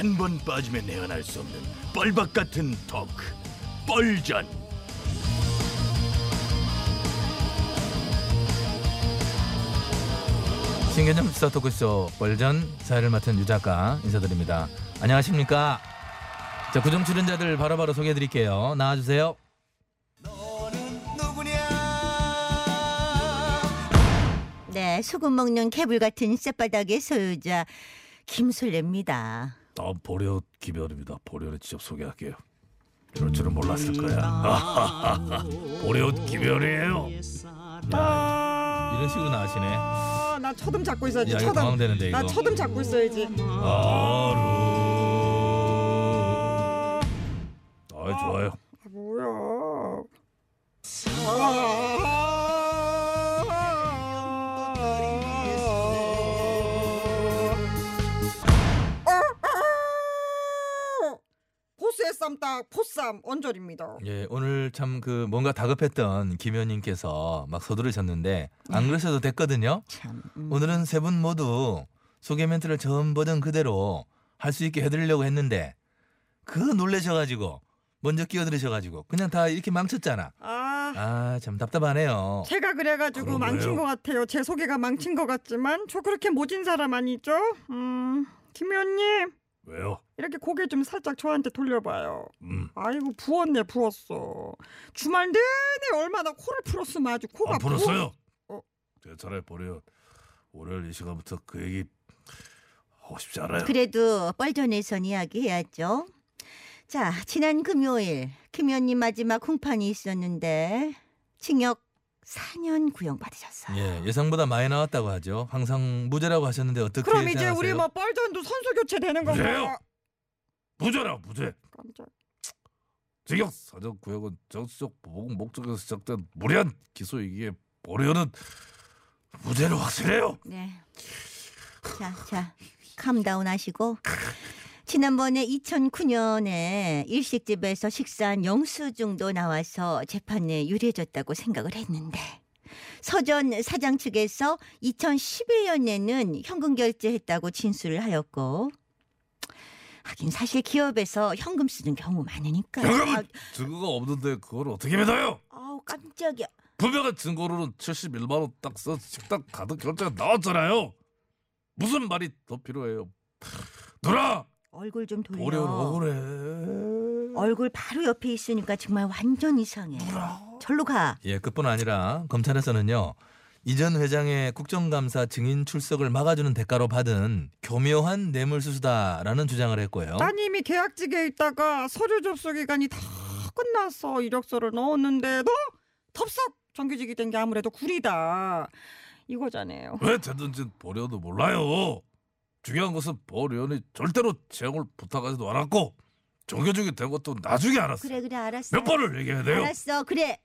한 번 빠지면 내안할 수 없는 뻘박 같은 토크 뻘전 신개념 시사 토크쇼 벌전 사회를 맡은 유 작가 인사드립니다. 안녕하십니까? 자, 구정 출연자들 바로바로 소개해 드릴게요. 나와주세요. 네, 소금 먹는 개불 같은 쌔바닥의 소유자 김솔래입니다. 나 보려 기별입니다 보려를 직접 소개할게요 이럴 줄은 몰랐을 거야 보려 기별이에요 이런 식으로 나와시네. 아, 나 처듬 잡고 있어야지. 야, 이거 처듬. 당황되는데, 이거. 나 처듬 잡고 있어야지. 하루 아 좋아요 아, 뭐야? 보 쌈딱 포쌈 언절입니다. 예, 오늘 참 그 뭔가 다급했던 김 의원님께서 막 서두르셨는데 안 그러셔도 됐거든요. 참. 음. 오늘은 세 분 모두 소개 멘트를 전 버전 그대로 할 수 있게 해드리려고 했는데 그 놀래셔가지고 먼저 끼어들으셔가지고 그냥 다 이렇게 망쳤잖아. 아, 아참 답답하네요. 제가 그래가지고 망친? 것 같아요. 제 소개가 망친 것 같지만 저 그렇게 모진 사람 아니죠? 음, 김 의원님 왜요 이렇게 고개 좀 살짝 저한테 돌려봐요. 음 아이고 부었네 부었어. 주말 내내 얼마나 코를 풀었으면 아주 코가 안 풀었어요. 어. 제가 차라리 버려. 월요일 이 시간부터 그 얘기 하고 싶지 않아요. 그래도 뻘전에선 이야기해야죠. 자, 지난 금요일 김 의원님 마지막 홍판이 있었는데 징역 4년 구형 받으셨어요. 예, 예상보다 많이 나왔다고 하죠. 항상 무죄라고 하셨는데 어떻게 그럼 이제 생각하세요? 우리 뭐 뻘전도 선수 교체 되는 건가요? 무죄요? 무죄라 무죄. 깜짝. 징역 사정 구역은 정치적 보복 목적에서 시작된 무리한 기소 이기에 보려는 무죄로 확실해요. 네. 자, 자, 캄다운 하시고. 지난번에 2009년에 일식집에서 식사한 영수증도 나와서 재판에 유리해졌다고 생각을 했는데 서전 사장 측에서 2011년에는 현금 결제했다고 진술을 하였고 하긴 사실 기업에서 현금 쓰는 경우 많으니까요. 현금은 증거가 없는데 그걸 어떻게 믿어요? 아, 아우 깜짝이야. 분명한 증거로는 71만 원딱써 식당 가득 결제가 나왔잖아요. 무슨 말이 더 필요해요? 누나 얼굴 좀 돌려. 보려는 억울해. 얼굴 바로 옆에 있으니까 정말 완전 이상해. 절로 가. 예, 그뿐 아니라 검찰에서는요. 이전 회장의 국정감사 증인 출석을 막아주는 대가로 받은 교묘한 뇌물수수다라는 주장을 했고요. 따님이 계약직에 있다가 서류 접수 기간이 다 끝나서 이력서를 넣었는데도 덥석 정규직이 된 게 아무래도 구리다 이거잖아요. 왜 됐는지 보려도 몰라요. 중요한 것은 보려니 절대로 채용을 부탁하지도 않았고 정규직이 된 것도 나중에 알았어. 그래 그래 알았어. 몇 번을 얘기해야 돼요? 알았어 그래.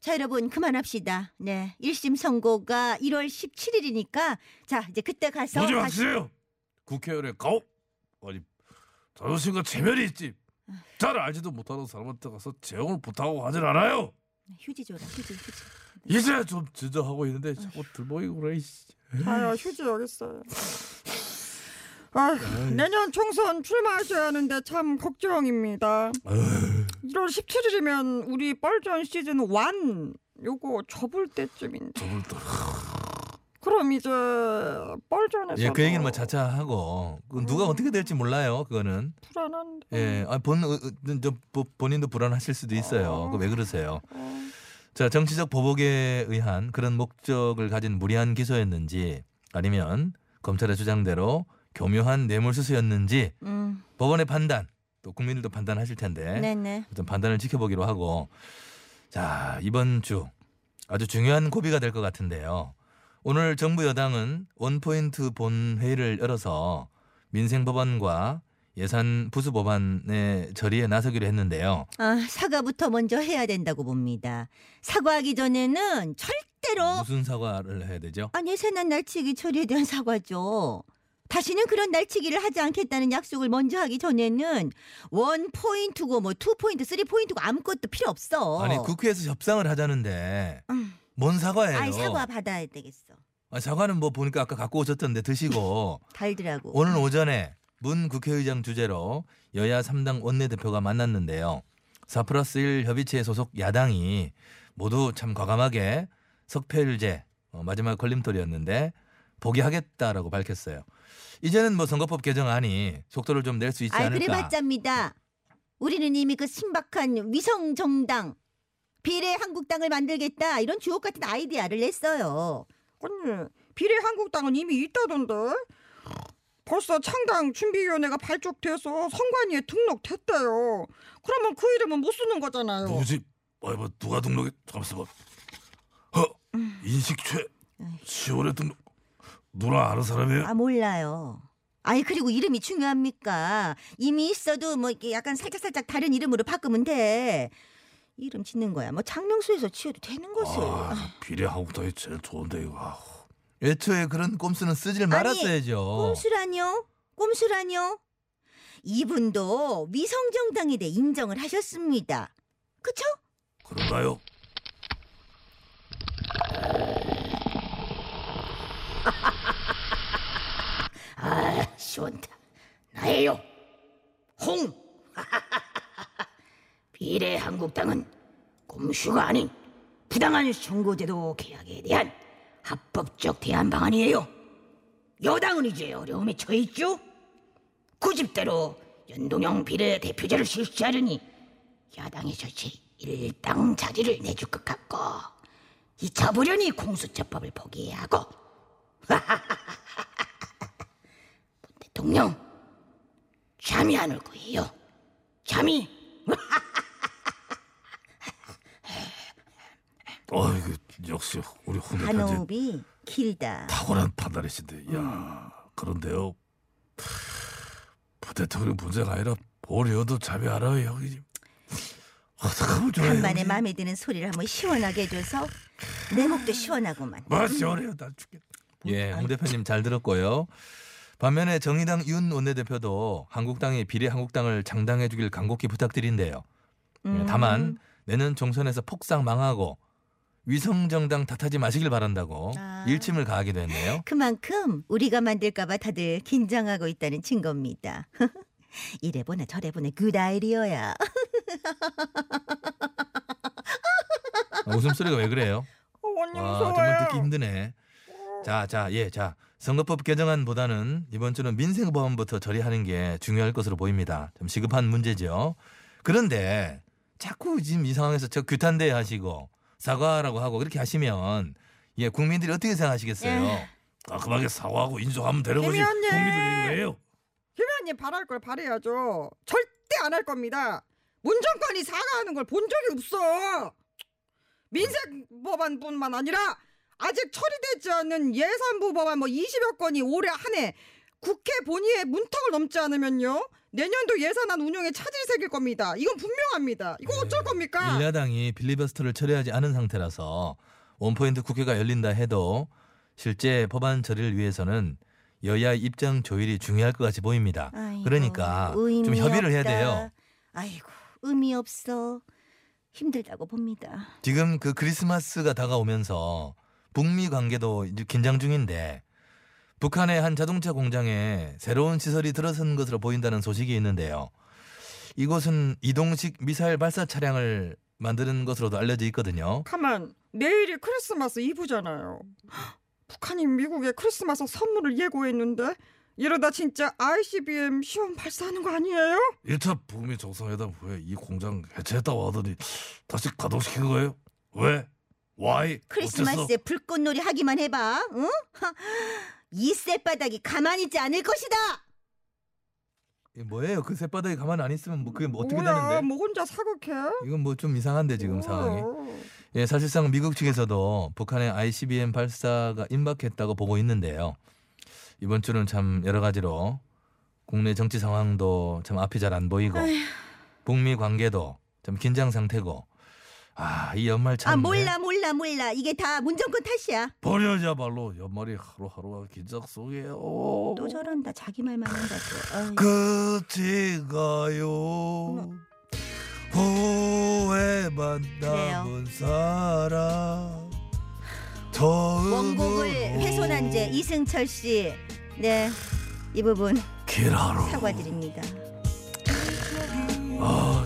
자 여러분 그만합시다. 네 1심 선고가 1월 17일이니까 자 이제 그때 가서 무죄 다시- 확실해요. 국회의원의 가오 아니 자존심과 체면이 있지. 잘 알지도 못하는 사람한테 가서 채용을 부탁하고 하진 않아요. 휴지 줘라 휴지 휴지. 이제 좀 진정하고 있는데 자꾸 들보이고 그래. 이씨. 아유 휴지 여기 있어요. 아 내년 총선 출마하셔야 하는데 참 걱정입니다. 1월 17일이면 우리 뻘전 시즌 1 요거 접을 때쯤인데 저걸 또 그럼 이제 뻘전에서 예, 그 얘기는 뭐 자차 하고 그 누가 어떻게 될지 몰라요. 그거는 불안한데. 예, 아, 본 어, 어, 저, 보- 본인도 불안하실 수도 있어요. 그왜 그러세요? 자, 정치적 보복에 의한 그런 목적을 가진 무리한 기소였는지 아니면 검찰의 주장대로 교묘한 뇌물 수수였는지 음 법원의 판단 또 국민들도 판단하실 텐데 네네. 일단 판단을 지켜보기로 하고 자 이번 주 아주 중요한 고비가 될 것 같은데요. 오늘 정부 여당은 원포인트 본회의를 열어서 민생 법안과 예산 부수 법안의 처리에 나서기로 했는데요. 아 사과부터 먼저 해야 된다고 봅니다. 사과하기 전에는 절대로 무슨 사과를 해야 되죠? 아니 예산안 날치기 처리에 대한 사과죠. 다시는 그런 날치기를 하지 않겠다는 약속을 먼저 하기 전에는 one point고 뭐 two point, three point고 아무것도 필요 없어. 아니 국회에서 협상을 하자는데 음. 뭔 사과예요? 아이 사과 받아야 되겠어. 아, 사과는 뭐 보니까 아까 갖고 오셨던데 드시고 달더라고. 오늘 오전에 문 국회의장 주재로 여야 3당 원내대표가 만났는데요. 4 플러스 1 협의체에 소속 야당이 모두 참 과감하게 석패율제 어, 마지막 걸림돌이었는데 포기하겠다라고 밝혔어요. 이제는 뭐 선거법 개정안이 속도를 좀 낼 수 있지 아이 않을까. 그래봤자입니다. 우리는 이미 그 신박한 위성 정당 비례 한국당을 만들겠다 이런 주옥 같은 아이디어를 냈어요. 아니 비례 한국당은 이미 있다던데. 벌써 창당 준비위원회가 발족돼서 선관위에 등록됐대요. 그러면 그 이름은 못 쓰는 거잖아요. 누구지? 아이 뭐 누가 등록해? 잠시만. 어 인식최 10월에 등록. 누나 아는 사람이에요? 아 몰라요. 아이 그리고 이름이 중요합니까? 이미 있어도 뭐 이렇게 약간 살짝 살짝 다른 이름으로 바꾸면 돼. 이름 짓는 거야. 뭐 장명수에서 지어도 되는 것을. 아 비례 한국당이 제일 좋은데 이거. 아우. 애초에 그런 꼼수는 쓰질 말았어야죠. 꼼수라뇨? 꼼수라뇨? 이분도 위성 정당에 대해 인정을 하셨습니다. 그쵸? 그런가요? 아, 시원타. 나예요. 홍. 비례 한국당은 꼼수가 아닌 부당한 선거제도 계약에 대한 합법적 대안 방안이에요. 여당은 이제 어려움에 처해있죠? 구집대로 연동형 비례 대표제를 실시하려니 야당의 조치 일당 자리를 내줄 것 같고 잊혀보려니 공수처법을 포기해야 하고 대통령 잠이 안 올 거예요. 잠이 어이구 역시 우리 홍 단호흡이 길다. 탁월한 판단이신데. 야 그런데요. 부대통령 문제가 아니라 보려도 잠이 안 와요 형님. 어떡하면 좋아요. 간만에 형님? 마음에 드는 소리를 한번 시원하게 해줘서 내 목도 시원하구만. 뭐 시원해요 난 죽겠. 예, 홍 대표님 잘 들었고요. 반면에 정의당 윤 원내대표도 한국당이 비례 한국당을 장당해 주길 간곡히 부탁드린대요. 예, 음. 다만 내년 총선에서 폭삭 망하고 위성 정당 탓하지 마시길 바란다고 아. 일침을 가하기도 했네요. 그만큼 우리가 만들까봐 다들 긴장하고 있다는 증거입니다. 이래 보나 저래 보나. 아, 웃음소리가 왜 그래요? 어머님 와, 무서워요. 정말 듣기 힘드네. 자, 자, 예, 자. 선거법 개정안보다는 이번 주는 민생보험부터 처리하는 게 중요할 것으로 보입니다. 좀 시급한 문제죠. 그런데 자꾸 지금 이 상황에서 저 규탄대 하시고 사과라고 하고 그렇게 하시면 예, 국민들이 어떻게 생각하시겠어요? 깔끔하게 사과하고 인정하면 되는 거지. 김의원님! 국민들 얘기예요. 김의원님 바랄 걸 바래야죠. 절대 안 할 겁니다. 문정권이 사과하는 걸 본 적이 없어. 민생 법안뿐만 아니라 아직 처리되지 않은 예산부 법안 뭐 20여 건이 올해 한 해 국회 본회의 문턱을 넘지 않으면요. 내년도 예산안 운영에 차질이 생길 겁니다. 이건 분명합니다. 이거 어쩔 겁니까? 일야당이 빌리버스터를 처리하지 않은 상태라서 원포인트 국회가 열린다 해도 실제 법안 처리를 위해서는 여야 입장 조율이 중요할 것 같이 보입니다. 아이고, 그러니까 좀 협의를 해야 없다. 돼요. 아이고 의미 없어. 힘들다고 봅니다. 지금 그 크리스마스가 다가오면서 북미 관계도 이제 긴장 중인데 북한의 한 자동차 공장에 새로운 시설이 들어선 것으로 보인다는 소식이 있는데요. 이곳은 이동식 미사일 발사 차량을 만드는 것으로도 알려져 있거든요. 가만 내일이 크리스마스 이브잖아요. 북한이 미국에 크리스마스 선물을 예고했는데 이러다 진짜 ICBM 시험 발사하는 거 아니에요? 1차 북미 정상회담 후에 이 공장 해체했다고 하더니 다시 가동시킨 거예요? 왜? Why? 크리스마스에? 불꽃놀이 하기만 해봐. 응? 하, 이 쌔바닥이 가만히 있지 않을 것이다. 뭐예요? 그 쌔바닥에 가만 안 있으면 뭐 그게 뭐 어떻게 뭐야, 되는데? 뭐 혼자 사극해? 이건 뭐 좀 이상한데 지금 상황이. 어. 예, 사실상 미국 측에서도 북한의 ICBM 발사가 임박했다고 보고 있는데요. 이번 주는 참 여러 가지로 국내 정치 상황도 참 앞이 잘 안 보이고 북미 관계도 좀 긴장 상태고 아, 이 연말 참 아 몰라 몰라 몰라. 이게 다 문정권 탓이야. 버려야말로 연말이 하루하루가 긴장 속에요. 또 저런다. 자기 말만 한다 또. 어이. 가요 후회만 남은 사람 처음으로 원곡을 훼손한 죄 이승철 씨. 네. 이 부분 길 하루. 사과드립니다. 아,